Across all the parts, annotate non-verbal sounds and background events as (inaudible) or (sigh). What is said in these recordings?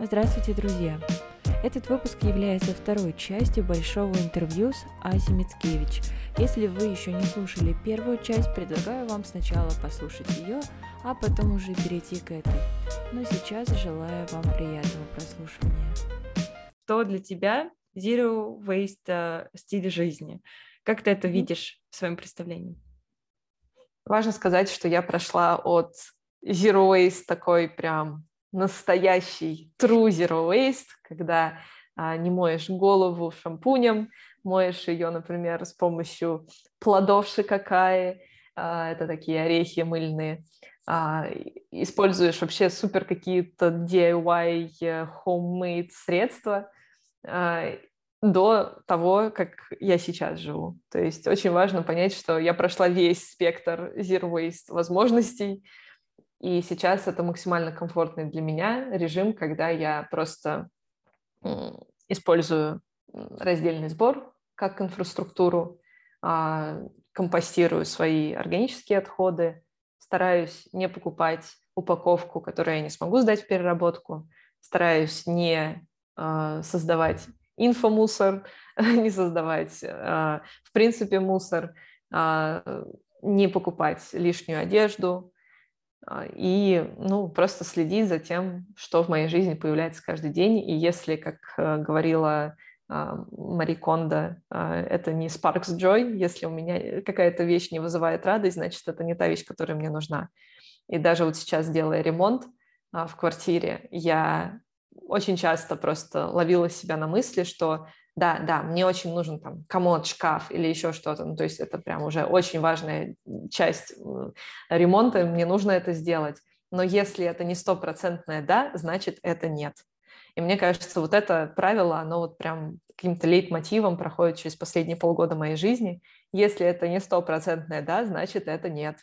Здравствуйте, друзья! Этот выпуск является второй частью большого интервью с Асей Мицкевич. Если вы еще не слушали первую часть, предлагаю вам сначала послушать ее, а потом уже перейти к этой. Но сейчас желаю вам приятного прослушивания. Что для тебя Zero Waste э, стиль жизни? Как ты это видишь в своем представлении? Важно сказать, что я прошла от Zero Waste такой прям настоящий true zero waste, когда а, не моешь голову шампунем, моешь ее, например, с помощью плодов шикакаи, а, это такие орехи мыльные, а, используешь вообще супер какие-то DIY, э, homemade средства, а, до того, как я сейчас живу. То есть очень важно понять, что я прошла весь спектр zero waste возможностей, и сейчас это максимально комфортный для меня режим, когда я просто использую раздельный сбор как инфраструктуру, а, компостирую свои органические отходы, стараюсь не покупать упаковку, которую я не смогу сдать в переработку, стараюсь не а, создавать инфомусор, (laughs) не создавать, а, в принципе, мусор, не покупать лишнюю одежду, и ну, просто следить за тем, что в моей жизни появляется каждый день. И если, как э, говорила а, Мари Кондо, а, это не sparks joy, если у меня какая-то вещь не вызывает радость, значит, это не та вещь, которая мне нужна. И даже вот сейчас, делая ремонт в квартире, я очень часто просто ловила себя на мысли, что да, да, мне очень нужен там комод, шкаф или еще что-то. Ну, то есть это прям уже очень важная часть ремонта, мне нужно это сделать. Но если это не стопроцентное «да», значит, это «нет». И мне кажется, вот это правило, оно вот прям каким-то лейтмотивом проходит через последние полгода моей жизни. Если это не стопроцентное «да», значит, это «нет».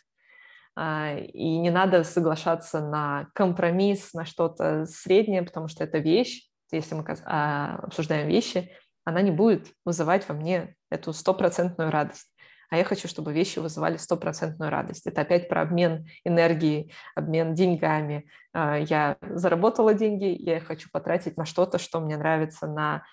А, и не надо соглашаться на компромисс, на что-то среднее, потому что это вещь, если мы а, обсуждаем вещи, она не будет вызывать во мне эту стопроцентную радость. А я хочу, чтобы вещи вызывали стопроцентную радость. Это опять про обмен энергией, обмен деньгами. А, я заработала деньги, я их хочу потратить на что-то, что мне нравится, на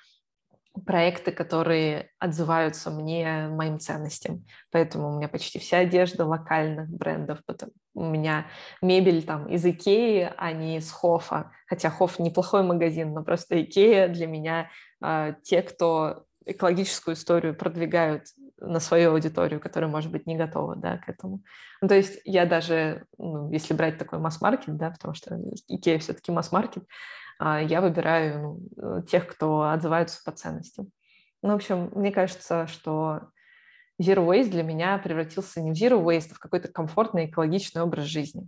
проекты, которые отзываются мне, моим ценностям. Поэтому у меня почти вся одежда локальных брендов. Потом у меня мебель там из Икеи, а не из Хофа. Хотя Хоф неплохой магазин, но просто Икея для меня э, те, кто экологическую историю продвигают на свою аудиторию, которая, может быть, не готова да, к этому. Ну, то есть я даже, ну, если брать такой масс-маркет, да, потому что Икея все-таки масс-маркет, я выбираю ну, э, тех, кто отзываются по ценностям. Ну, в общем, мне кажется, что Zero Waste для меня превратился не в Zero Waste, а в какой-то комфортный экологичный образ жизни.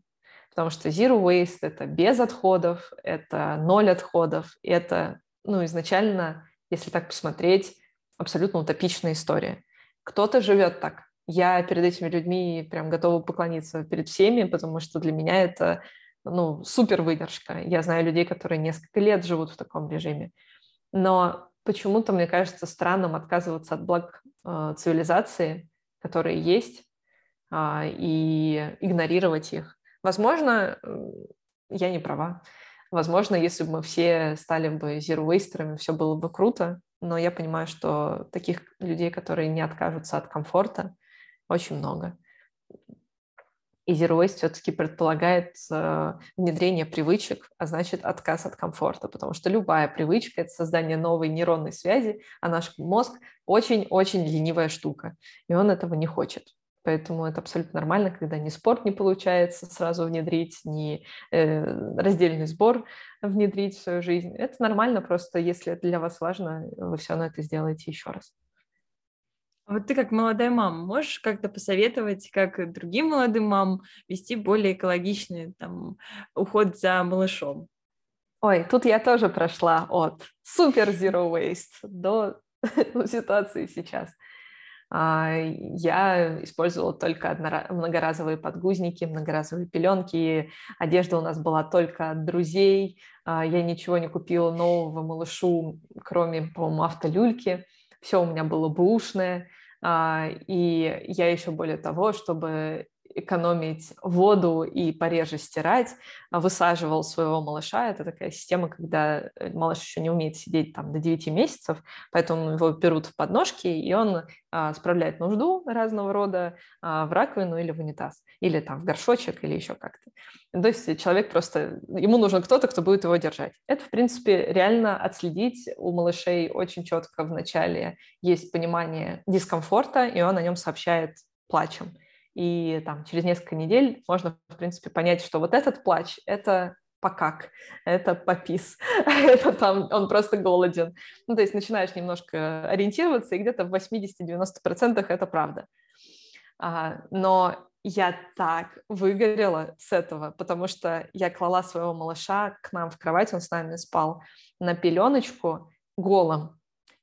Потому что Zero Waste — это без отходов, это ноль отходов, это, ну, изначально, если так посмотреть, абсолютно утопичная история. Кто-то живет так. Я перед этими людьми прям готова поклониться перед всеми, потому что для меня это ну, супер выдержка. Я знаю людей, которые несколько лет живут в таком режиме. Но почему-то, мне кажется, странным отказываться от благ э, цивилизации, которые есть, э, и игнорировать их. Возможно, я не права. Возможно, если бы мы все стали бы zero все было бы круто, но я понимаю, что таких людей, которые не откажутся от комфорта, очень много. Zero Waste все-таки предполагает э, внедрение привычек, а значит отказ от комфорта, потому что любая привычка – это создание новой нейронной связи, а наш мозг очень-очень ленивая штука, и он этого не хочет. Поэтому это абсолютно нормально, когда ни спорт не получается сразу внедрить, ни э, раздельный сбор внедрить в свою жизнь. Это нормально, просто если это для вас важно, вы все равно это сделаете еще раз. Вот ты как молодая мама можешь как-то посоветовать, как другим молодым мамам вести более экологичный там, уход за малышом? Ой, тут я тоже прошла от супер zero waste до (laughs) ситуации сейчас. А, я использовала только многоразовые подгузники, многоразовые пеленки. Одежда у нас была только от друзей. А, я ничего не купила нового малышу, кроме, по-моему, автолюльки. Все у меня было бэушное. А, и я еще более того, чтобы экономить воду и пореже стирать, а высаживал своего малыша. Это такая система, когда э, малыш еще не умеет сидеть там до 9 месяцев, поэтому его берут в подножки, и он а, справляет нужду разного рода а, в раковину или в унитаз, или там в горшочек, или еще как-то. То есть человек просто, ему нужен кто-то, кто будет его держать. Это, в принципе, реально отследить у малышей очень четко в начале есть понимание дискомфорта, и он о нем сообщает плачем. И там через несколько недель можно, в принципе, понять, что вот этот плач — это покак, это попис, (laughs) это там он просто голоден. Ну, то есть начинаешь немножко ориентироваться, и где-то в 80-90% это правда. А, но я так выгорела с этого, потому что я клала своего малыша к нам в кровать, он с нами спал, на пеленочку голым.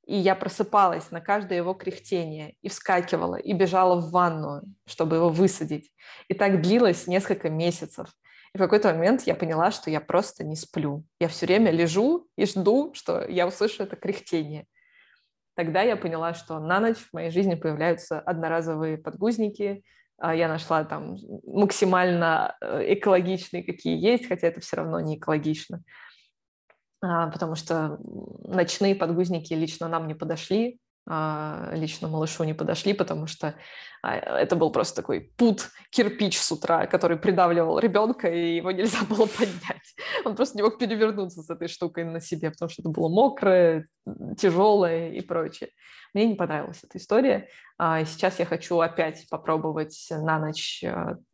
И я просыпалась на каждое его кряхтение и вскакивала, и бежала в ванную, чтобы его высадить. И так длилось несколько месяцев. И в какой-то момент я поняла, что я просто не сплю. Я все время лежу и жду, что я услышу это кряхтение. Тогда я поняла, что на ночь в моей жизни появляются одноразовые подгузники. А, я нашла там максимально э, экологичные, какие есть, хотя это все равно не экологично. А, потому что ночные подгузники лично нам не подошли, а, лично малышу не подошли, потому что а, это был просто такой пут, кирпич с утра, который придавливал ребенка, и его нельзя (laughs) было поднять. Он просто не мог перевернуться с этой штукой на себе, потому что это было мокрое, тяжелое и прочее. Мне не понравилась эта история. Сейчас я хочу опять попробовать на ночь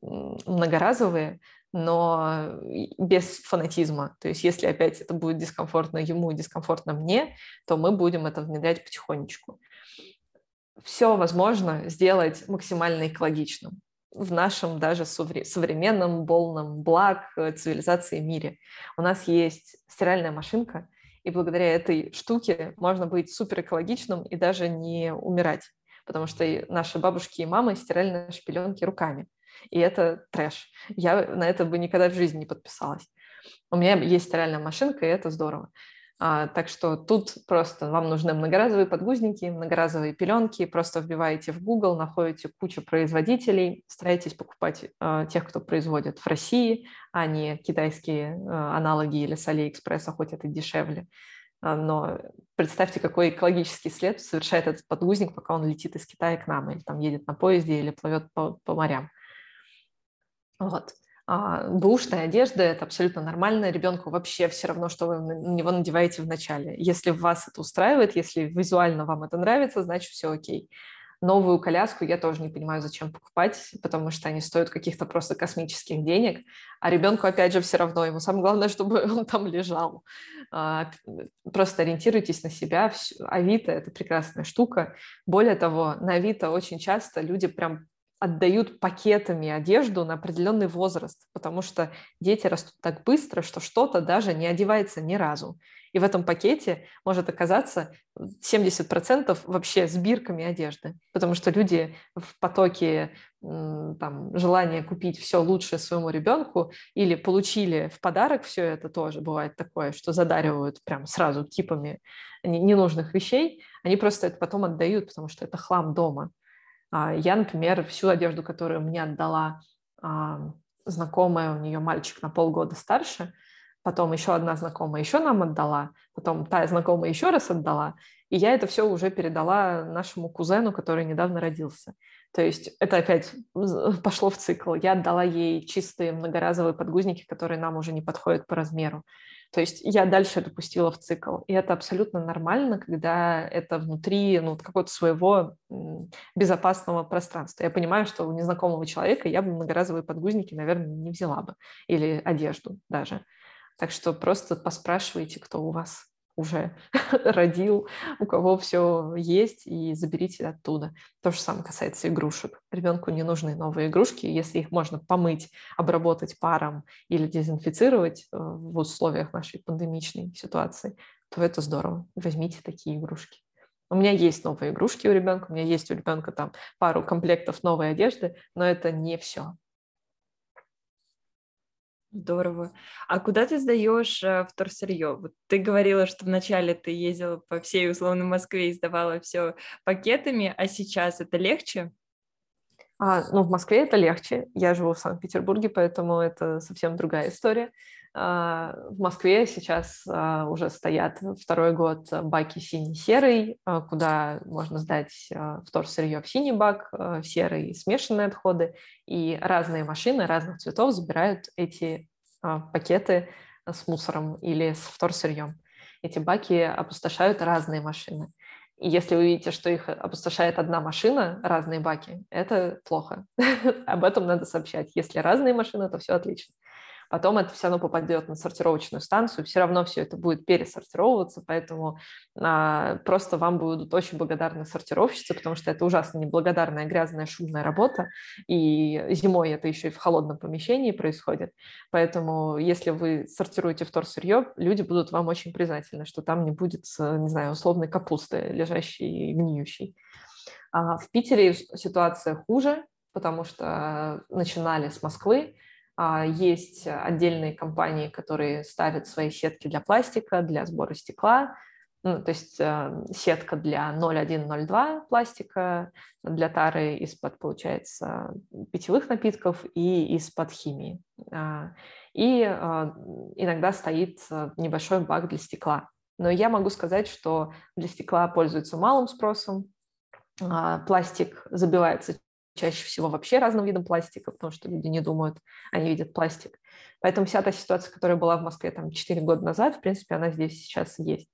многоразовые, но без фанатизма. То есть если опять это будет дискомфортно ему дискомфортно мне, то мы будем это внедрять потихонечку. Все возможно сделать максимально экологичным в нашем даже современном, полном благ э, цивилизации мире. У нас есть стиральная машинка, и благодаря этой штуке можно быть супер экологичным и даже не умирать, потому что наши бабушки и мамы стирали наши пеленки руками и это трэш. Я на это бы никогда в жизни не подписалась. У меня есть стиральная машинка, и это здорово. А, так что тут просто вам нужны многоразовые подгузники, многоразовые пеленки, просто вбиваете в Google, находите кучу производителей, старайтесь покупать а, тех, кто производит в России, а не китайские а, аналоги или с Алиэкспресса, хоть это дешевле. А, но представьте, какой экологический след совершает этот подгузник, пока он летит из Китая к нам, или там едет на поезде, или плывет по, по морям. Вот. А, бэушная одежда – это абсолютно нормально. Ребенку вообще все равно, что вы на него надеваете в начале. Если вас это устраивает, если визуально вам это нравится, значит, все окей. Новую коляску я тоже не понимаю, зачем покупать, потому что они стоят каких-то просто космических денег, а ребенку, опять же, все равно. Ему самое главное, (laughs) чтобы он там лежал. А, просто ориентируйтесь на себя. Авито – это прекрасная штука. Более того, на Авито очень часто люди прям отдают пакетами одежду на определенный возраст, потому что дети растут так быстро, что что-то даже не одевается ни разу. И в этом пакете может оказаться 70% вообще с бирками одежды, потому что люди в потоке там, желания купить все лучшее своему ребенку или получили в подарок все это тоже бывает такое, что задаривают прям сразу типами ненужных вещей, они просто это потом отдают, потому что это хлам дома. А, я, например, всю одежду, которую мне отдала а, знакомая, у нее мальчик на полгода старше, потом еще одна знакомая еще нам отдала, потом та знакомая еще раз отдала, и я это все уже передала нашему кузену, который недавно родился. То есть это опять пошло в цикл. Я отдала ей чистые многоразовые подгузники, которые нам уже не подходят по размеру. То есть я дальше это пустила в цикл. И это абсолютно нормально, когда это внутри ну, какого-то своего безопасного пространства. Я понимаю, что у незнакомого человека я бы многоразовые подгузники, наверное, не взяла бы. Или одежду даже. Так что просто поспрашивайте, кто у вас уже (laughs) родил, у кого все есть, и заберите оттуда. То же самое касается игрушек. Ребенку не нужны новые игрушки, если их можно помыть, обработать паром или дезинфицировать э, в условиях нашей пандемичной ситуации, то это здорово. Возьмите такие игрушки. У меня есть новые игрушки у ребенка, у меня есть у ребенка там пару комплектов новой одежды, но это не все. Здорово. А куда ты сдаешь э, вторсырье? Вот ты говорила, что вначале ты ездила по всей условно Москве и сдавала все пакетами, а сейчас это легче? А, ну, в Москве это легче. Я живу в Санкт-Петербурге, поэтому это совсем другая история. А, в Москве сейчас а, уже стоят второй год баки синий-серый, а, куда можно сдать вторсырье в синий бак, в серый смешанные отходы. И разные машины разных цветов забирают эти пакеты с мусором или с вторсырьем. Эти баки опустошают разные машины. И если вы видите, что их опустошает одна машина, разные баки, это плохо. (laughs) Об этом надо сообщать. Если разные машины, то все отлично потом это все равно попадет на сортировочную станцию, все равно все это будет пересортировываться, поэтому а, просто вам будут очень благодарны сортировщицы, потому что это ужасно неблагодарная, грязная, шумная работа, и зимой это еще и в холодном помещении происходит, поэтому если вы сортируете вторсырье, люди будут вам очень признательны, что там не будет, не знаю, условной капусты, лежащей и гниющей. А в Питере ситуация хуже, потому что начинали с Москвы, а, есть отдельные компании, которые ставят свои сетки для пластика, для сбора стекла, ну, то есть э, сетка для 0,1-0,2 пластика, для тары из-под, получается, питьевых напитков и из-под химии. А, и а, иногда стоит э, небольшой бак для стекла. Но я могу сказать, что для стекла пользуются малым спросом, пластик забивается чаще всего вообще разным видом пластика, потому что люди не думают, они видят пластик. Поэтому вся та ситуация, которая была в Москве там 4 года назад, в принципе, она здесь сейчас есть.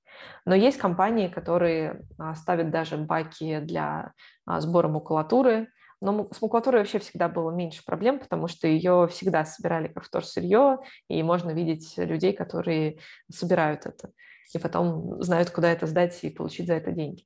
Но есть компании, которые а, ставят даже баки для а, сбора макулатуры, но с макулатурой вообще всегда было меньше проблем, потому что ее всегда собирали как вторсырье, и можно видеть людей, которые собирают это, и потом знают, куда это сдать и получить за это деньги.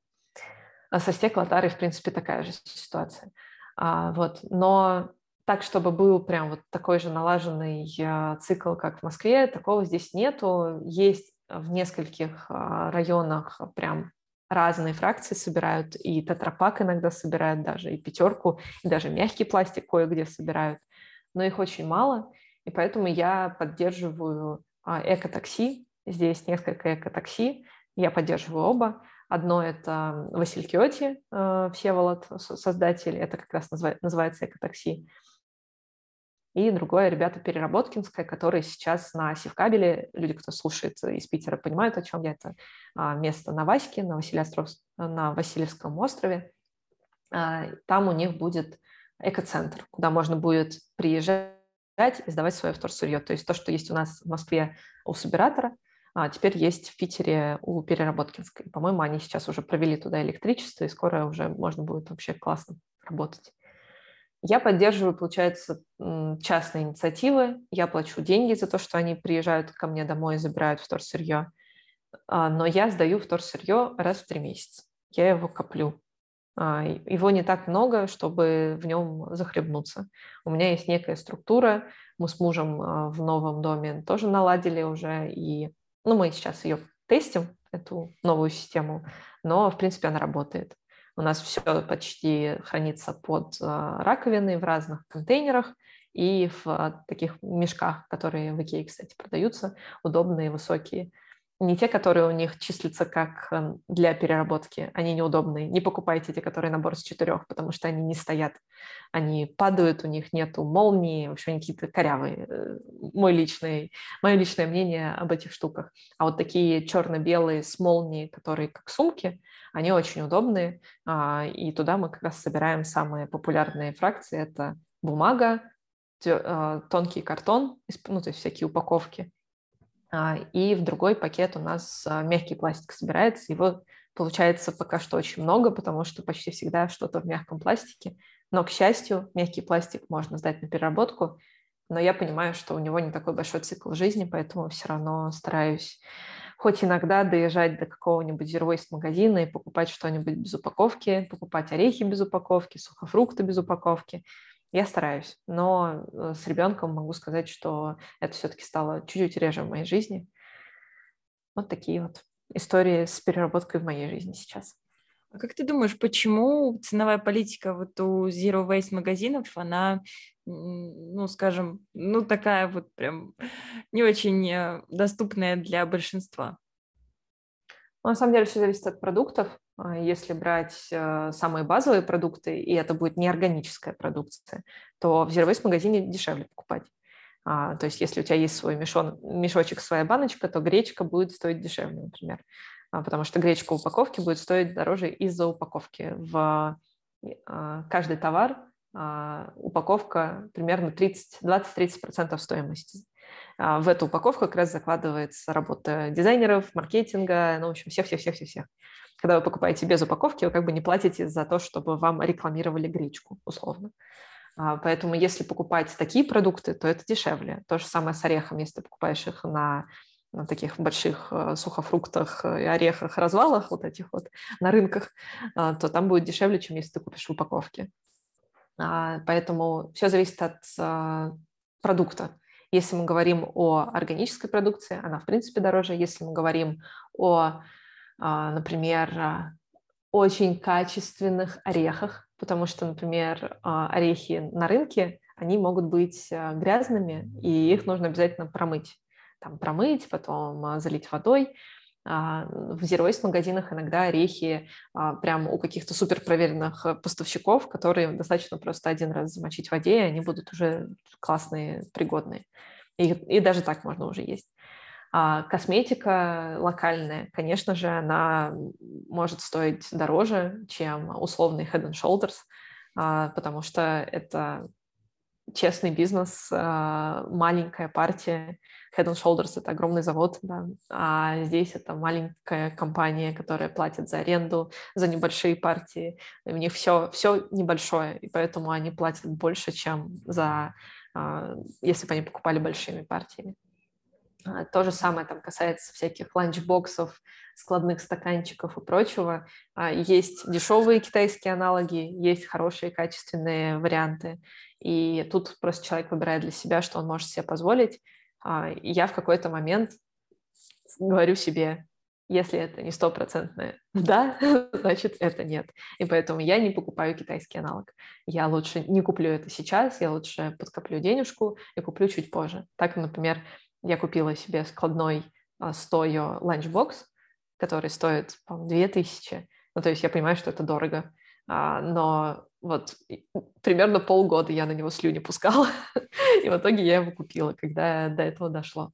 А со стеклотарой, в принципе, такая же ситуация. А, вот. Но так, чтобы был прям вот такой же налаженный а, цикл, как в Москве, такого здесь нету. Есть в нескольких а, районах прям разные фракции собирают, и тетрапак иногда собирают даже, и пятерку, и даже мягкий пластик кое-где собирают, но их очень мало, и поэтому я поддерживаю эко-такси, здесь несколько эко-такси, я поддерживаю оба, Одно – это Василий Киоти, э, Всеволод, создатель, это как раз называется экотакси. И другое – ребята Переработкинская, которые сейчас на Севкабеле, люди, кто слушает из Питера, понимают, о чем я. Это а, место на Ваське, на, Василиостров... на Васильевском острове. А, там у них будет экоцентр, куда можно будет приезжать и сдавать свое вторсырье. То есть то, что есть у нас в Москве у Субиратора, а теперь есть в Питере у Переработкинской. По-моему, они сейчас уже провели туда электричество, и скоро уже можно будет вообще классно работать. Я поддерживаю, получается, частные инициативы. Я плачу деньги за то, что они приезжают ко мне домой и забирают вторсырье. А, но я сдаю вторсырье раз в три месяца. Я его коплю. А, его не так много, чтобы в нем захлебнуться. У меня есть некая структура. Мы с мужем а, в новом доме тоже наладили уже, и ну, мы сейчас ее тестим, эту новую систему, но, в принципе, она работает. У нас все почти хранится под а, раковиной в разных контейнерах и в а, таких мешках, которые в Икее, кстати, продаются, удобные, высокие не те, которые у них числятся как эм, для переработки, они неудобные. Не покупайте те, которые набор из четырех, потому что они не стоят, они падают, у них нету молнии, в общем, они какие-то корявые. Э, мой личный, мое личное мнение об этих штуках. А вот такие черно-белые с молнией, которые как сумки, они очень удобные, а, и туда мы как раз собираем самые популярные фракции. Это бумага, э, тонкий картон, ну, то есть всякие упаковки, и в другой пакет у нас а, мягкий пластик собирается. Его получается пока что очень много, потому что почти всегда что-то в мягком пластике. Но, к счастью, мягкий пластик можно сдать на переработку, но я понимаю, что у него не такой большой цикл жизни, поэтому все равно стараюсь хоть иногда доезжать до какого-нибудь zero магазина и покупать что-нибудь без упаковки, покупать орехи без упаковки, сухофрукты без упаковки, я стараюсь, но э, с ребенком могу сказать, что это все-таки стало чуть-чуть реже в моей жизни. Вот такие вот истории с переработкой в моей жизни сейчас. А как ты думаешь, почему ценовая политика вот у Zero Waste магазинов, она, ну, скажем, ну, такая вот прям не очень э, доступная для большинства? Ну, на самом деле все зависит от продуктов. А если брать э, самые базовые продукты, и это будет неорганическая продукция, то в Zero Waste магазине дешевле покупать. А, то есть если у тебя есть свой мешон, мешочек, своя баночка, то гречка будет стоить дешевле, например. А, потому что гречка в упаковке будет стоить дороже из-за упаковки. В каждый товар упаковка примерно 20-30% стоимости. В эту упаковку как раз закладывается работа дизайнеров, маркетинга, ну, в общем, всех-всех-всех-всех. Когда вы покупаете без упаковки, вы как бы не платите за то, чтобы вам рекламировали гречку, условно. А, поэтому если покупать такие продукты, то это дешевле. То же самое с орехом, если ты покупаешь их на, на таких больших э, сухофруктах и орехах, развалах вот этих вот на рынках, то там будет дешевле, чем если ты купишь в упаковке. Поэтому все зависит от продукта. Если мы говорим о органической продукции, она, в принципе, дороже. Если мы говорим о, а, например, очень качественных орехах, потому что, например, а, орехи на рынке, они могут быть а, грязными, и их нужно обязательно промыть. Там промыть, потом залить водой. А, в Waste магазинах иногда орехи а, прям у каких-то супер проверенных поставщиков, которые достаточно просто один раз замочить в воде, и они будут уже классные, пригодные. И, и даже так можно уже есть. А косметика локальная, конечно же, она может стоить дороже, чем условный Head and Shoulders, а, потому что это честный бизнес, а, маленькая партия. Head and Shoulders — это огромный завод, да, а здесь это маленькая компания, которая платит за аренду, за небольшие партии. У них все, все небольшое, и поэтому они платят больше, чем за, если бы они покупали большими партиями. А, то же самое там касается всяких ланчбоксов, складных стаканчиков и прочего. Есть дешевые китайские аналоги, есть хорошие качественные варианты. И тут просто человек выбирает для себя, что он может себе позволить. А, я в какой-то момент говорю себе, если это не стопроцентное (laughs) да, (laughs) значит это нет. И поэтому я не покупаю китайский аналог. Я лучше не куплю это сейчас, я лучше подкоплю денежку и куплю чуть позже. Так, например, я купила себе складной а, Stojo ланчбокс, который стоит, по-моему, 2000. Ну, то есть я понимаю, что это дорого. А, но вот примерно полгода я на него слюни пускала, (laughs) и в итоге я его купила, когда до этого дошло.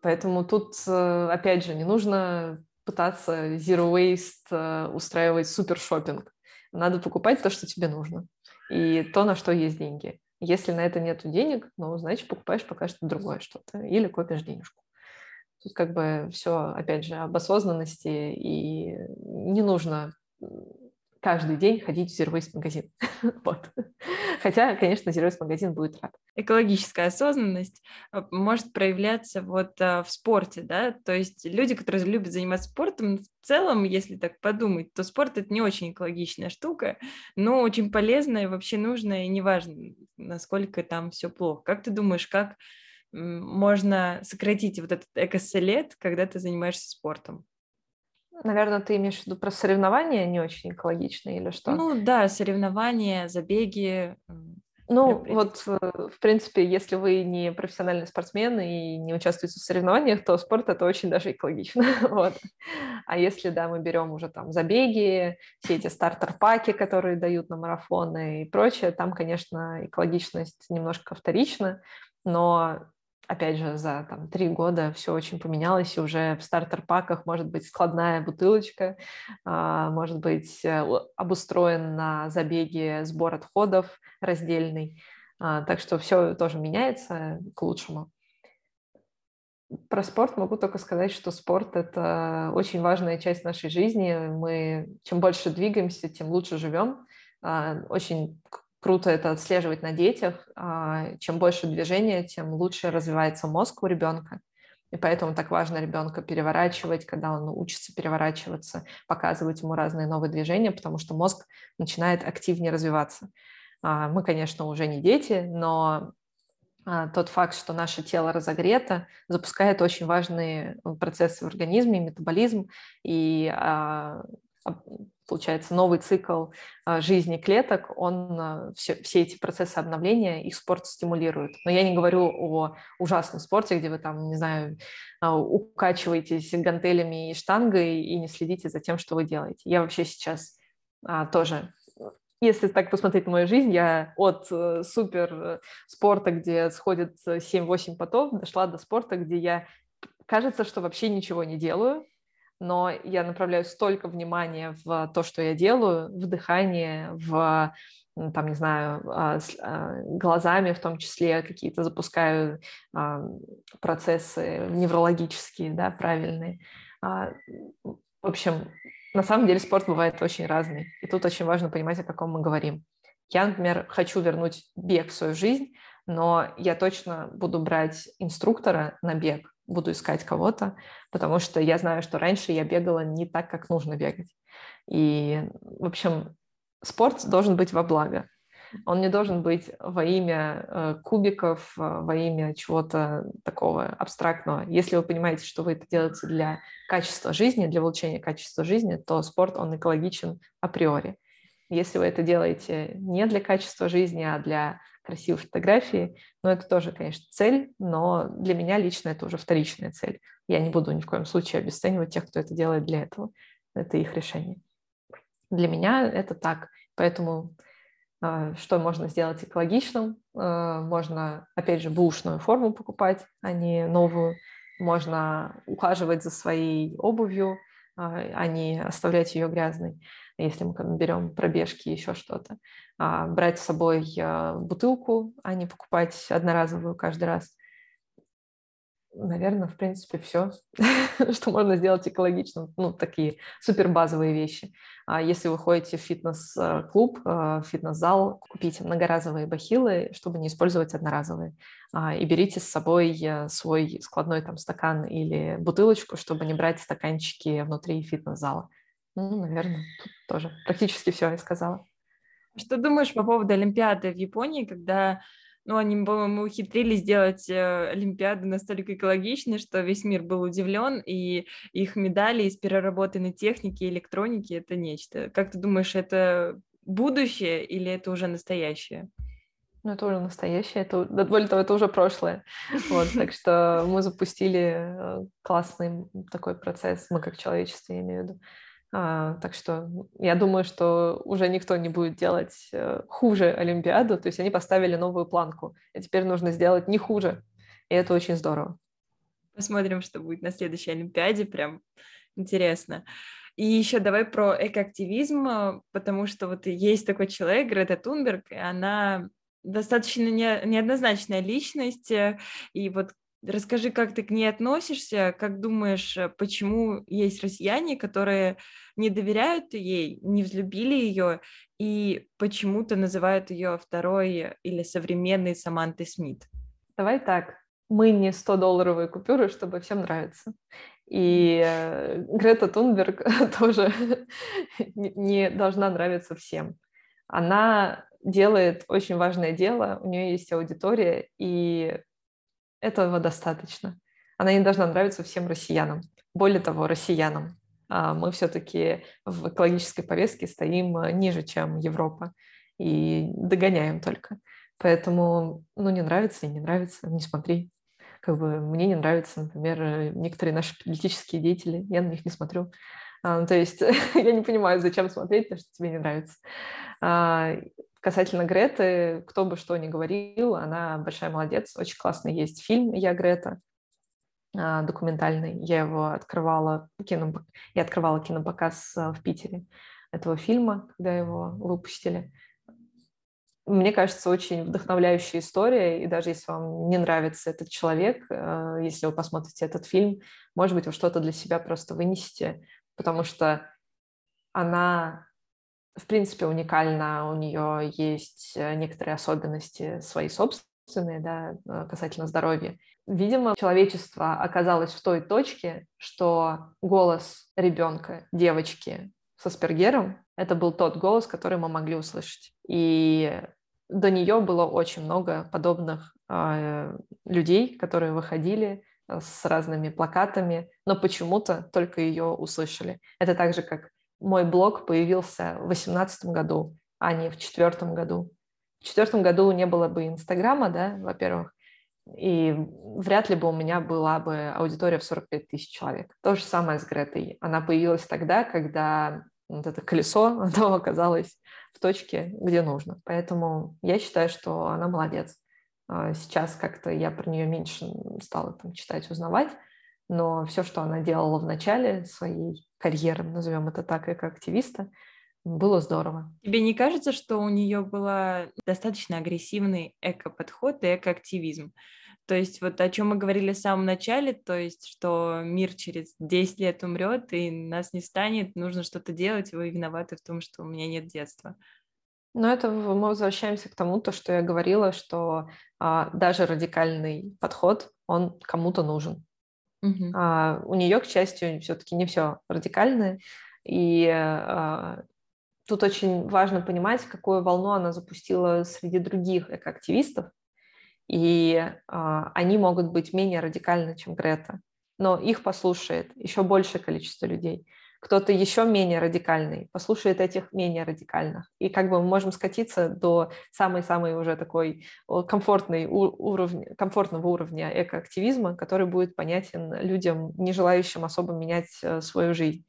Поэтому тут, э, опять же, не нужно пытаться zero waste э, устраивать супер шопинг. Надо покупать то, что тебе нужно, и то, на что есть деньги. Если на это нет денег, ну, значит, покупаешь пока что другое что-то или копишь денежку. Тут как бы все, опять же, об осознанности, и не нужно каждый день ходить в Zero Waste магазин. (laughs) вот. Хотя, конечно, Zero Waste магазин будет рад. Экологическая осознанность э, может проявляться вот а, в спорте, да, то есть люди, которые любят заниматься спортом, в целом, если так подумать, то спорт это не очень экологичная штука, но очень полезная вообще нужная, и неважно, насколько там все плохо. Как ты думаешь, как можно сократить вот этот экослед, когда ты занимаешься спортом? Наверное, ты имеешь в виду про соревнования не очень экологичные или что? Ну да, соревнования, забеги. Ну вот, э, в принципе, если вы не профессиональный спортсмен и не участвуете в соревнованиях, то спорт это очень даже экологично. (laughs) вот. А если, да, мы берем уже там забеги, все эти стартер-паки, которые дают на марафоны и прочее, там, конечно, экологичность немножко вторична, но опять же, за там, три года все очень поменялось, и уже в стартер-паках может быть складная бутылочка, а, может быть э, обустроен на забеге сбор отходов раздельный. А, так что все тоже меняется к лучшему. Про спорт могу только сказать, что спорт – это очень важная часть нашей жизни. Мы чем больше двигаемся, тем лучше живем. А, очень круто это отслеживать на детях. А, чем больше движения, тем лучше развивается мозг у ребенка. И поэтому так важно ребенка переворачивать, когда он учится переворачиваться, показывать ему разные новые движения, потому что мозг начинает активнее развиваться. А, мы, конечно, уже не дети, но а, тот факт, что наше тело разогрето, запускает очень важные процессы в организме, метаболизм, и получается, новый цикл а, жизни клеток, он а, все, все эти процессы обновления, их спорт стимулирует. Но я не говорю о ужасном спорте, где вы там, не знаю, а, укачиваетесь гантелями и штангой и не следите за тем, что вы делаете. Я вообще сейчас тоже если так посмотреть на мою жизнь, я от э, супер э, спорта, где сходит 7-8 потов, дошла до спорта, где я, кажется, что вообще ничего не делаю, но я направляю столько внимания в то, что я делаю, в дыхание, в там, не знаю, а, а, глазами в том числе какие-то запускаю а, процессы неврологические, да, правильные. В общем, на самом деле спорт бывает очень разный, и тут очень важно понимать, о каком мы говорим. Я, например, хочу вернуть бег в свою жизнь, но я точно буду брать инструктора на бег, буду искать кого-то, потому что я знаю, что раньше я бегала не так, как нужно бегать. И, в общем, спорт должен быть во благо. Он не должен быть во имя э, кубиков, э, во имя чего-то такого абстрактного. Если вы понимаете, что вы это делаете для качества жизни, для улучшения качества жизни, то спорт, он экологичен априори. Если вы это делаете не для качества жизни, а для красивой фотографии, ну, это тоже, конечно, цель, но для меня лично это уже вторичная цель. Я не буду ни в коем случае обесценивать тех, кто это делает для этого. Это их решение. Для меня это так. Поэтому а, что можно сделать экологичным? А, можно, опять же, бушную форму покупать, а не новую. Можно ухаживать за своей обувью, а, а не оставлять ее грязной если мы берем пробежки, еще что-то. А, брать с собой а, бутылку, а не покупать одноразовую каждый раз. Наверное, в принципе, все, (laughs) что можно сделать экологично. Ну, такие супер базовые вещи. А если вы ходите в фитнес-клуб, в фитнес-зал, купите многоразовые бахилы, чтобы не использовать одноразовые. И берите с собой свой складной там стакан или бутылочку, чтобы не брать стаканчики внутри фитнес-зала. Ну, наверное, тут тоже практически все я сказала. Что думаешь по поводу Олимпиады в Японии, когда ну, они, по-моему, ухитрились сделать э, Олимпиаду настолько экологичной, что весь мир был удивлен, и их медали из переработанной техники и электроники — это нечто. Как ты думаешь, это будущее или это уже настоящее? Ну, это уже настоящее, это, более того, это уже прошлое. Вот, так что мы запустили э, классный такой процесс, мы как человечество, я имею в виду, так что я думаю, что уже никто не будет делать э, хуже Олимпиаду. То есть они поставили новую планку. И теперь нужно сделать не хуже. И это очень здорово. Посмотрим, что будет на следующей Олимпиаде. Прям интересно. И еще давай про экоактивизм, э, потому что вот есть такой человек, Грета Тунберг, и она достаточно не, неоднозначная личность, э, и вот Расскажи, как ты к ней относишься, как думаешь, э, почему есть россияне, которые не доверяют ей, не взлюбили ее, и почему-то называют ее второй или современной Самантой Смит? Давай так, мы не 100-долларовые купюры, чтобы всем нравиться. И э, Грета Тунберг (laughs) тоже (laughs) не должна нравиться всем. Она делает очень важное дело, у нее есть аудитория, и этого достаточно. Она не должна нравиться всем россиянам. Более того, россиянам. А мы все-таки в экологической повестке стоим э, ниже, чем Европа, и догоняем только. Поэтому, ну, не нравится и не нравится, не смотри. Как бы мне не нравятся, например, э, некоторые наши политические деятели, я на них не смотрю. А, ну, то есть (laughs) я не понимаю, зачем смотреть то, что тебе не нравится. А, Касательно Греты, кто бы что ни говорил, она большая молодец. Очень классный есть фильм «Я Грета», а, документальный. Я его открывала, кино, я открывала кинопоказ а, в Питере этого фильма, когда его выпустили. Мне кажется, очень вдохновляющая история, и даже если вам не нравится этот человек, а, если вы посмотрите этот фильм, может быть, вы что-то для себя просто вынесете, потому что она в принципе, уникальна, у нее есть э, некоторые особенности свои собственные, да, э, касательно здоровья. Видимо, человечество оказалось в той точке, что голос ребенка, девочки с Аспергером, это был тот голос, который мы могли услышать. И до нее было очень много подобных э, людей, которые выходили э, с разными плакатами, но почему-то только ее услышали. Это так же, как мой блог появился в 2018 году, а не в 2004 году. В 2004 году не было бы Инстаграма, да, во-первых, и вряд ли бы у меня была бы аудитория в 45 тысяч человек. То же самое с Гретой. Она появилась тогда, когда вот это колесо, (laughs) оно оказалось в точке, где нужно. Поэтому я считаю, что она молодец. А, сейчас как-то я про нее меньше стала там читать, узнавать, но все, что она делала в начале своей карьеры, назовем это так, как активиста, было здорово. Тебе не кажется, что у нее был достаточно агрессивный эко-подход и эко-активизм? То есть вот о чем мы говорили в самом начале, то есть что мир через 10 лет умрет и нас не станет, нужно что-то делать, вы виноваты в том, что у меня нет детства. Но это мы возвращаемся к тому, то, что я говорила, что а, даже радикальный подход, он кому-то нужен. Угу. А, у нее, к счастью, все-таки не все радикальное, и а, тут очень важно понимать, какую волну она запустила среди других экоактивистов, и а, они могут быть менее радикальны, чем Грета, но их послушает еще большее количество людей. Кто-то еще менее радикальный послушает этих менее радикальных. И как бы мы можем скатиться до самой-самой уже такой комфортной уровня, комфортного уровня экоактивизма, который будет понятен людям, не желающим особо менять э, свою жизнь.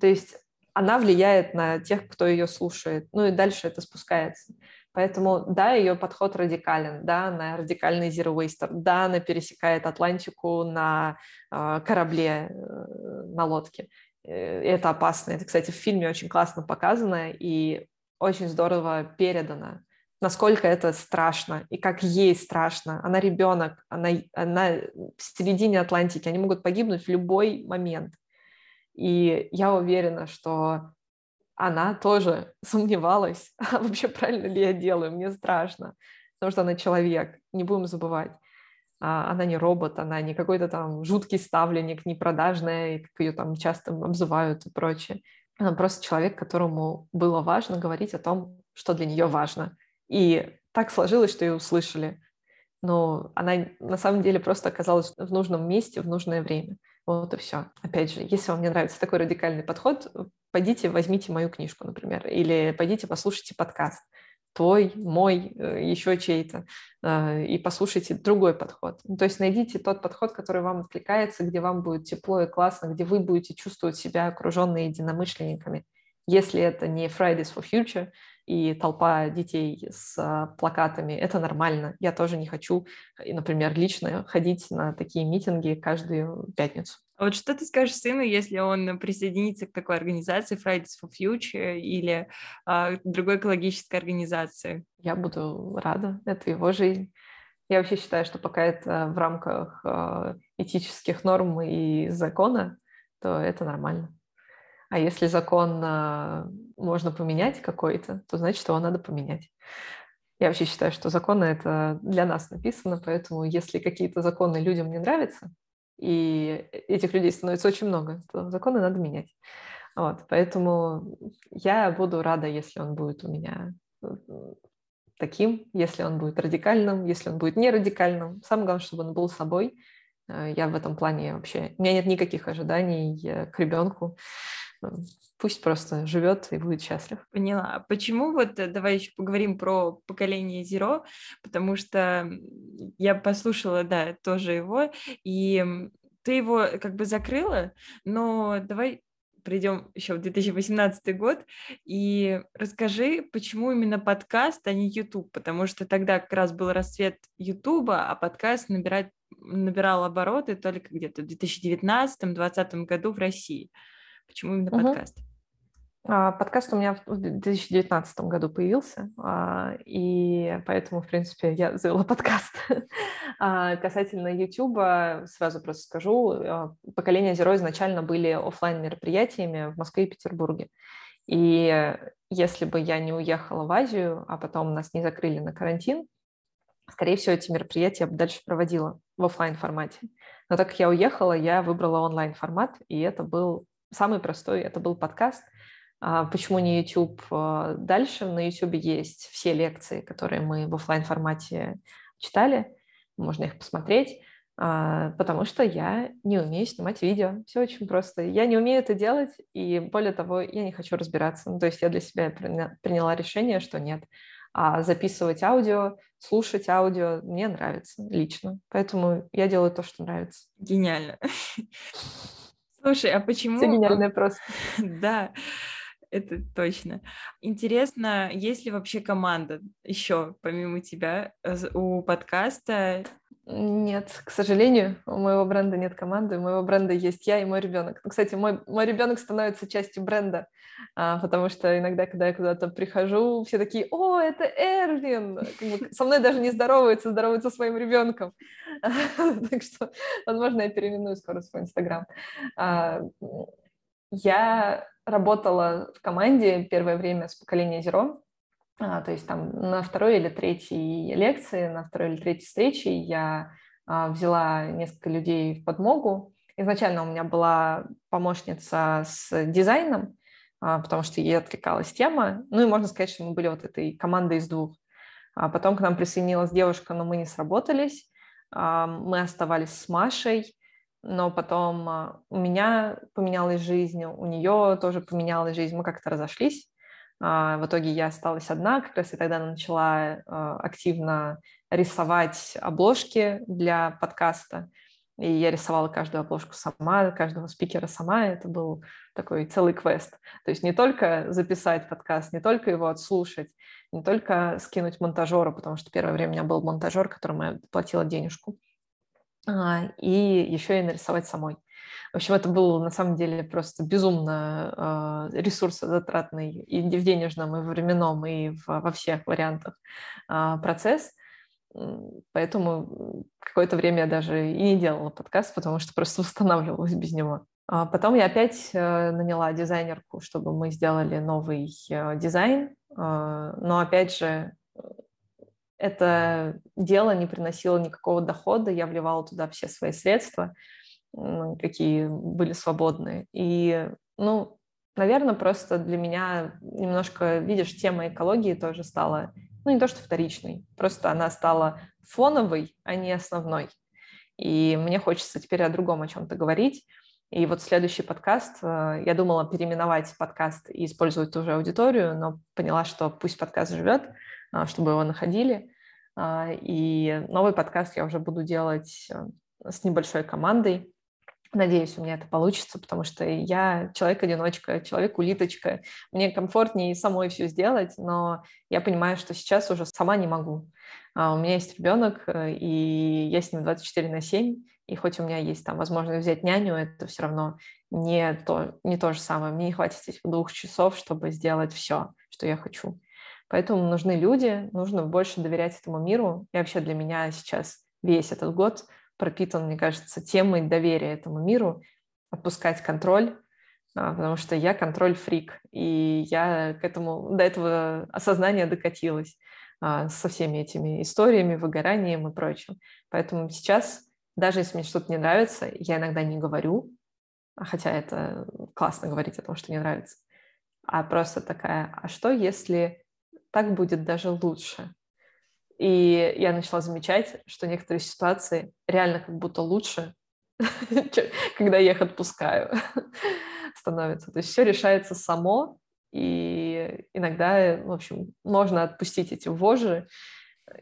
То есть она влияет на тех, кто ее слушает. Ну и дальше это спускается. Поэтому, да, ее подход радикален, да, она радикальный zero waster, да, она пересекает Атлантику на э, корабле, э, на лодке. Э, это опасно. Это, кстати, в фильме очень классно показано и очень здорово передано, насколько это страшно и как ей страшно. Она ребенок, она, она в середине Атлантики, они могут погибнуть в любой момент. И я уверена, что она тоже (laughs) сомневалась, а вообще правильно ли я делаю, мне страшно, потому что она человек, не будем забывать. А, она не робот, она не какой-то там жуткий ставленник, не продажная, как ее там часто обзывают и прочее. Она просто человек, которому было важно говорить о том, что для нее важно. И так сложилось, что ее услышали. Но она на самом деле просто оказалась в нужном месте в нужное время. Вот и все. Опять же, если вам не нравится такой радикальный подход, пойдите, возьмите мою книжку, например, или пойдите, послушайте подкаст твой, мой, э, еще чей-то, э, и послушайте другой подход. Ну, то есть найдите тот подход, который вам откликается, где вам будет тепло и классно, где вы будете чувствовать себя окруженные единомышленниками. Если это не Fridays for Future и толпа детей с а, плакатами, это нормально. Я тоже не хочу, например, лично ходить на такие митинги каждую пятницу. А вот что ты скажешь сыну, если он присоединится к такой организации Fridays for Future или а, другой экологической организации? Я буду рада, это его жизнь. Я вообще считаю, что пока это в рамках а, этических норм и закона, то это нормально. А если закон а, можно поменять какой-то, то значит, его надо поменять. Я вообще считаю, что законы это для нас написано, поэтому если какие-то законы людям не нравятся, и этих людей становится очень много, законы надо менять. Вот, поэтому я буду рада, если он будет у меня э, таким, если он будет радикальным, если он будет не радикальным. Самое главное, чтобы он был собой. Э, я в этом плане вообще... У меня нет никаких ожиданий к ребенку. Пусть просто живет и будет счастлив. Поняла. Почему вот, э, давай еще поговорим про поколение Zero, потому что я послушала, да, тоже его, и ты его как бы закрыла, но давай придем еще в 2018 год и расскажи, почему именно подкаст, а не YouTube, потому что тогда как раз был расцвет YouTube, а подкаст набирать, набирал обороты только где-то в 2019-2020 году в России. Почему именно угу. подкаст? А, подкаст у меня в 2019 году появился, а, и поэтому, в принципе, я завела подкаст. (laughs) А, касательно YouTube, сразу просто скажу, поколение Zero изначально были офлайн мероприятиями в Москве и Петербурге. И если бы я не уехала в Азию, а потом нас не закрыли на карантин, скорее всего, эти мероприятия я бы дальше проводила в офлайн формате. Но так как я уехала, я выбрала онлайн формат, и это был самый простой, это был подкаст – а почему не YouTube? А, дальше на YouTube есть все лекции, которые мы в офлайн формате читали, можно их посмотреть. а, потому что я не умею снимать видео. Все очень просто. Я не умею это делать, и более того, я не хочу разбираться. Ну, то есть я для себя приняла решение, что нет. А записывать аудио, слушать аудио мне нравится лично. Поэтому я делаю то, что нравится. Гениально. (laughs) Слушай, а почему... Все гениальное просто. (laughs) Да, это точно. Интересно, есть ли вообще команда еще, помимо тебя, у подкаста? Нет, к сожалению, у моего бренда нет команды, у моего бренда есть я и мой ребенок. Ну, кстати, мой, мой ребенок становится частью бренда, а, потому что иногда, когда я куда-то прихожу, все такие, о, это Эрвин! Как бы со мной даже не здороваются с моим ребенком. (laughs) Так что, возможно, я переименую скоро свой Инстаграм. А, я работала в команде первое время с поколения Zero, то есть там на второй или третьей лекции, на второй или третьей встрече я а, взяла несколько людей в подмогу. Изначально у меня была помощница с дизайном, а, потому что ей откликалась тема. Ну и можно сказать, что мы были вот этой командой из двух. А потом к нам присоединилась девушка, но мы не сработались. А, мы оставались с Машей, но потом а, у меня поменялась жизнь, у нее тоже поменялась жизнь. Мы как-то разошлись. А, в итоге я осталась одна, как раз и тогда начала а, активно рисовать обложки для подкаста. И я рисовала каждую обложку сама, каждого спикера сама. Это был такой целый квест. То есть не только записать подкаст, не только его отслушать, не только скинуть монтажеру, потому что первое время у меня был монтажер, которому я платила денежку, а, и еще и нарисовать самой. В общем, это был на самом деле просто безумно э, ресурсозатратный и в денежном, и в временном, и во всех вариантах э, процесс. Поэтому какое-то время я даже и не делала подкаст, потому что просто (laughs) восстанавливалась без него. А потом я опять э, наняла дизайнерку, чтобы мы сделали новый э, дизайн. Но опять же, это дело не приносило никакого дохода, я вливала туда все свои средства какие были свободны. И, ну, наверное, просто для меня немножко, видишь, тема экологии тоже стала, ну, не то что вторичной, просто она стала фоновой, а не основной. И мне хочется теперь о другом о чем-то говорить. И вот следующий подкаст, э, я думала переименовать подкаст и использовать ту же аудиторию, но поняла, что пусть подкаст живет, а, чтобы его находили. А, и новый подкаст я уже буду делать э, с небольшой командой. Надеюсь, у меня это получится, потому что я человек-одиночка, человек-улиточка. Мне комфортнее самой все сделать, но я понимаю, что сейчас уже сама не могу. А у меня есть ребенок, э, и я с ним 24 на 7, и хоть у меня есть там возможность взять няню, это все равно не то, не то же самое. Мне не хватит этих двух часов, чтобы сделать все, что я хочу. Поэтому нужны люди, нужно больше доверять этому миру. И вообще для меня сейчас весь этот год – пропитан, мне кажется, темой доверия этому миру, отпускать контроль, а, потому что я контроль-фрик, и я к этому, до этого осознания докатилась а, со всеми этими историями, выгоранием и прочим. Поэтому сейчас, даже если мне что-то не нравится, я иногда не говорю, а хотя это классно говорить о том, что не нравится, а просто такая, а что если так будет даже лучше? И я начала замечать, что некоторые ситуации реально как будто лучше, (laughs) когда я их отпускаю, (laughs) становится. То есть все решается само, и иногда, в общем, можно отпустить эти вожжи.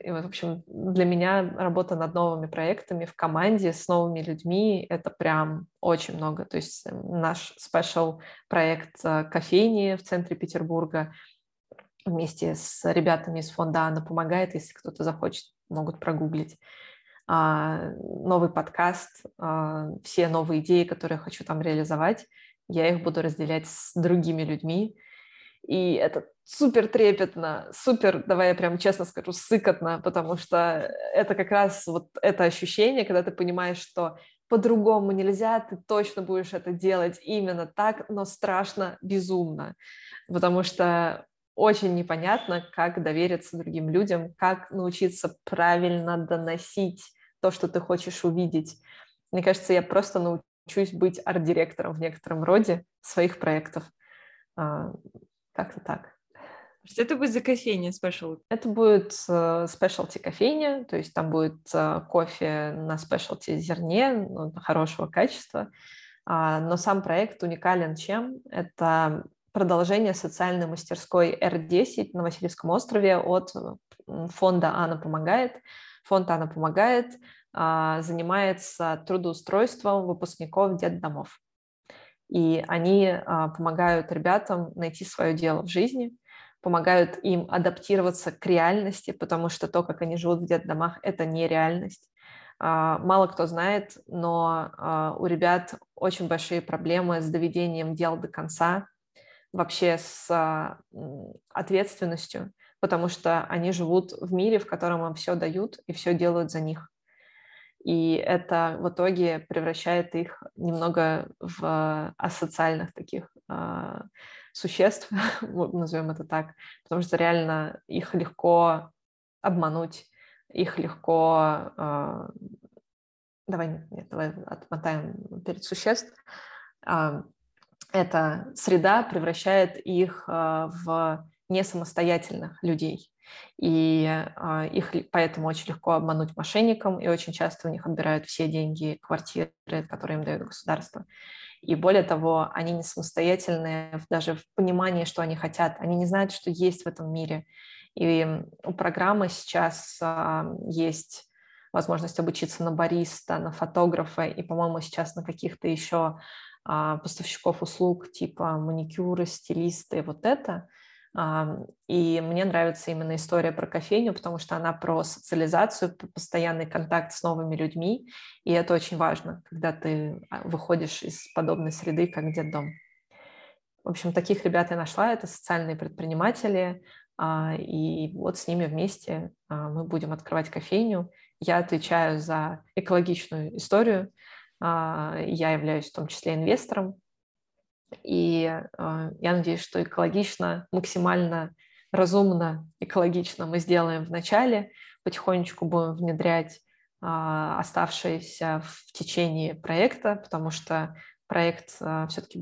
И, в общем, для меня работа над новыми проектами в команде с новыми людьми — это прям очень много. То есть наш спешл проект э, кофейни в центре Петербурга — вместе с ребятами из фонда «Анна помогает», если кто-то захочет, могут прогуглить. А, новый подкаст, а, все новые идеи, которые я хочу там реализовать, я их буду разделять с другими людьми. И это супер трепетно, супер, давай я прям честно скажу, сыкотно, потому что это как раз вот это ощущение, когда ты понимаешь, что по-другому нельзя, ты точно будешь это делать именно так, но страшно безумно, потому что очень непонятно, как довериться другим людям, как научиться правильно доносить то, что ты хочешь увидеть. Мне кажется, я просто научусь быть арт-директором в некотором роде своих проектов. А, как-то так. Что это будет за кофейня спешл? Это будет спешлти кофейня, то есть там будет кофе на спешлти зерне, ну, хорошего качества. А, но сам проект уникален чем? Это продолжение социальной мастерской R10 на Васильевском острове от фонда «Анна помогает». Фонд «Анна помогает» а, занимается трудоустройством выпускников детдомов. И они а, помогают ребятам найти свое дело в жизни, помогают им адаптироваться к реальности, потому что то, как они живут в детдомах, это не реальность. А, мало кто знает, но у ребят очень большие проблемы с доведением дел до конца, вообще с ответственностью, потому что они живут в мире, в котором им все дают и все делают за них. И это в итоге превращает их немного в асоциальных таких э, существ, (laughs) назовем это так, потому что реально их легко обмануть, их легко... Э, давай, нет, давай отмотаем перед существ. Э, эта среда превращает их э, в не самостоятельных людей. И э, их поэтому очень легко обмануть мошенникам, и очень часто у них отбирают все деньги, квартиры, которые им дает государство. И более того, они не самостоятельные даже в понимании, что они хотят. Они не знают, что есть в этом мире. И у программы сейчас э, есть возможность обучиться на бариста, на фотографа и, по-моему, сейчас на каких-то еще а, поставщиков услуг типа маникюры, стилисты, вот это – и мне нравится именно история про кофейню, потому что она про социализацию, про постоянный контакт с новыми людьми, и это очень важно, когда ты а, выходишь из подобной среды, как дом. В общем, таких ребят я нашла, это социальные предприниматели, а, и вот с ними вместе а, мы будем открывать кофейню. Я отвечаю за экологичную историю, я являюсь в том числе инвестором, и э, я надеюсь, что экологично, максимально разумно, экологично мы сделаем в начале, потихонечку будем внедрять э, оставшиеся в течение проекта, потому что проект все-таки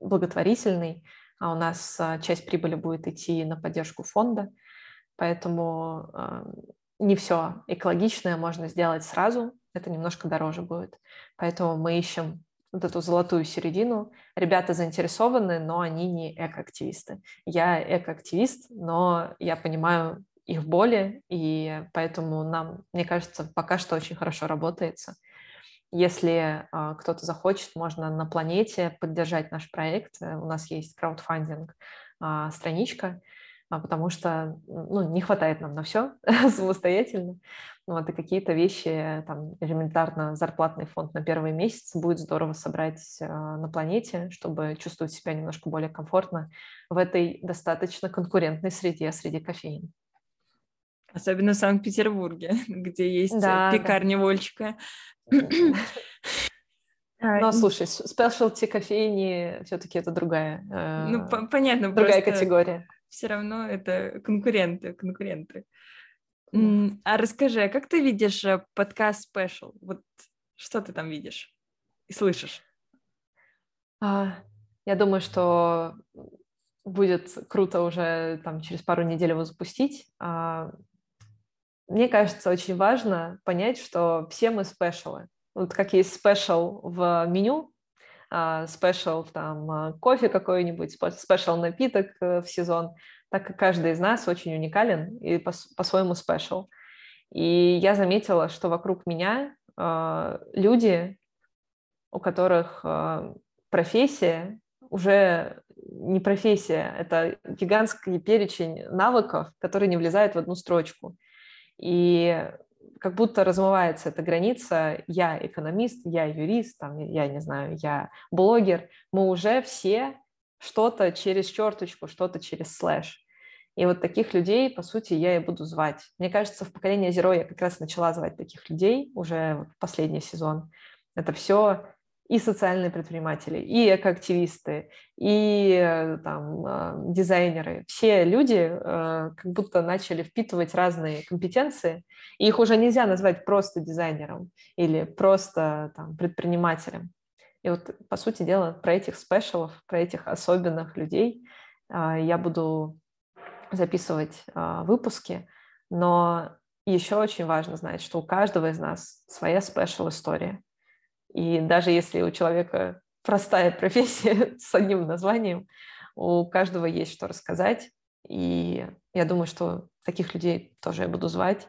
благотворительный, а у нас часть прибыли будет идти на поддержку фонда, поэтому не все экологичное можно сделать сразу, это немножко дороже будет. Поэтому мы ищем вот эту золотую середину. Ребята заинтересованы, но они не экоактивисты. Я экоактивист, но я понимаю их боли, и поэтому нам, мне кажется, пока что очень хорошо работается. Если э, кто-то захочет, можно на планете поддержать наш проект. У нас есть краудфандинг э, страничка, потому что ну, не хватает нам на все (laughs) самостоятельно. Вот, и какие-то вещи, там, элементарно зарплатный фонд на первый месяц будет здорово собрать э, на планете, чтобы чувствовать себя немножко более комфортно в этой достаточно конкурентной среде, среди кофеин. Особенно в Санкт-Петербурге, (laughs) где есть да, пекарня да. Вольчика. (laughs) Но слушай, спешлти кофейни все-таки это другая, ну, э, понятно, другая категория все равно это конкуренты, конкуренты. А расскажи, а как ты видишь э, подкаст спешл? Вот что ты там видишь и слышишь? А, я думаю, что будет круто уже там через пару недель его запустить. А, мне кажется, очень важно понять, что все мы special ы. Вот как есть special в меню, special там а, кофе какой-нибудь, special напиток э, в сезон, так как каждый из нас очень уникален и по-своему special. И я заметила, что вокруг меня а, люди, у которых а, профессия уже не профессия, это гигантский перечень навыков, который не влезает в одну строчку. И как будто размывается эта граница «я экономист», «я юрист», там, я не знаю, «я блогер». Мы уже все что-то через черточку, что-то через слэш. И вот таких людей, по сути, я и буду звать. Мне кажется, в поколении Zero я как раз начала звать таких людей уже в последний сезон. Это все и социальные предприниматели, и экоактивисты, и э, там, а, дизайнеры. Все люди э, как будто начали впитывать разные компетенции, и их уже нельзя назвать просто дизайнером или просто там, предпринимателем. И вот, по сути дела, про этих спешалов, про этих особенных людей я буду записывать э, выпуски, но еще очень важно знать, что у каждого из нас своя спешл история. И даже если у человека простая (laughs) профессия с одним названием, у каждого есть что рассказать. И я думаю, что таких людей тоже я буду звать,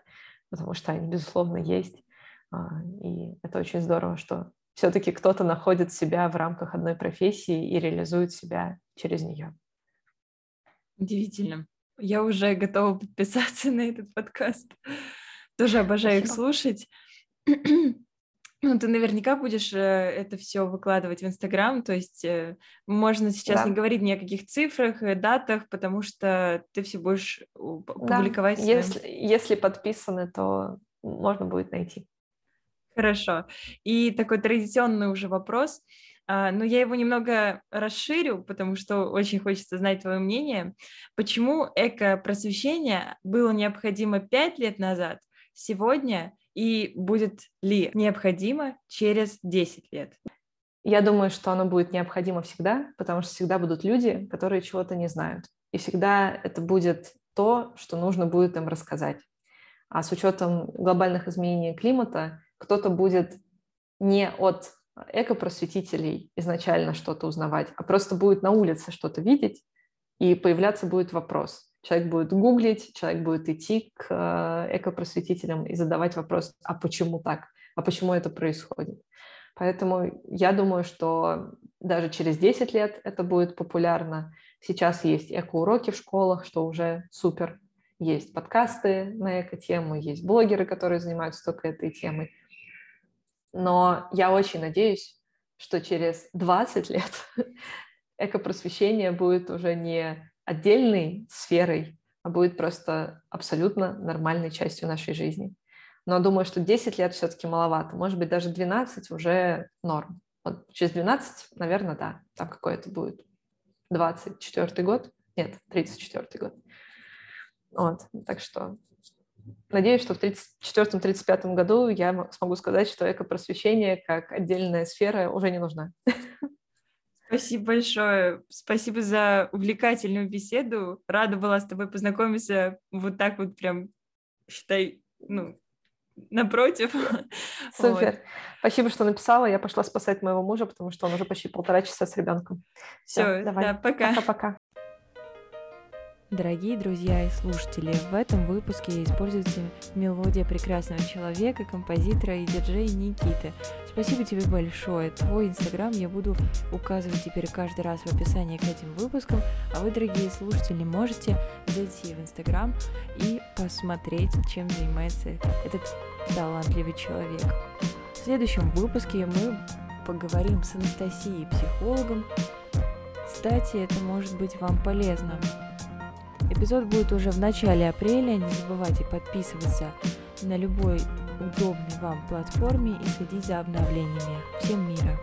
потому что они, безусловно, есть. А, и это очень здорово, что все-таки кто-то находит себя в рамках одной профессии и реализует себя через нее. Удивительно. Я уже готова подписаться (laughs) на этот подкаст. Тоже обожаю Спасибо. их слушать. (clears throat) Ну, ты наверняка будешь э, это все выкладывать в Инстаграм, то есть э, можно сейчас да. не говорить ни о каких цифрах, э, датах, потому что ты все будешь публиковать. Да. Если, если подписаны, то можно будет найти. Хорошо. И такой традиционный уже вопрос, а, но я его немного расширю, потому что очень хочется знать твое мнение. Почему эко-просвещение было необходимо пять лет назад, сегодня и будет ли необходимо через 10 лет? Я думаю, что оно будет необходимо всегда, потому что всегда будут люди, которые чего-то не знают. И всегда это будет то, что нужно будет им рассказать. А с учетом глобальных изменений климата кто-то будет не от экопросветителей изначально что-то узнавать, а просто будет на улице что-то видеть, и появляться будет вопрос. Человек будет гуглить, человек будет идти к э, экопросветителям и задавать вопрос, а почему так, а почему это происходит. Поэтому я думаю, что даже через 10 лет это будет популярно. Сейчас есть эко-уроки в школах, что уже супер. Есть подкасты на эко-тему, есть блогеры, которые занимаются только этой темой. Но я очень надеюсь, что через 20 лет (laughs) экопросвещение будет уже не отдельной сферой, а будет просто абсолютно нормальной частью нашей жизни. Но думаю, что 10 лет все-таки маловато. Может быть, даже 12 уже норм. Вот через 12, наверное, да, там какой-то будет. 24 год? Нет, 34 год. Вот, так что Надеюсь, что в 1934-1935 году я смогу сказать, что экопросвещение как отдельная сфера уже не нужна. (laughs) Спасибо большое. Спасибо за увлекательную беседу. Рада была с тобой познакомиться вот так вот прям, считай, ну, напротив. (laughs) Супер. Вот. Спасибо, что написала. Я пошла спасать моего мужа, потому что он уже почти полтора часа с ребенком. Все, Все давай. Да, пока. Пока-пока. Дорогие друзья и слушатели, в этом выпуске используется мелодия прекрасного человека, композитора и диджея Никиты. Спасибо тебе большое. Твой инстаграм я буду указывать теперь каждый раз в описании к этим выпускам, а вы, дорогие слушатели, можете зайти в инстаграм и посмотреть, чем занимается этот талантливый человек. В следующем выпуске мы поговорим с Анастасией, психологом. Кстати, это может быть вам полезно. Эпизод будет уже в начале апреля. Не забывайте подписываться на любой удобной вам платформе и следить за обновлениями. Всем мира!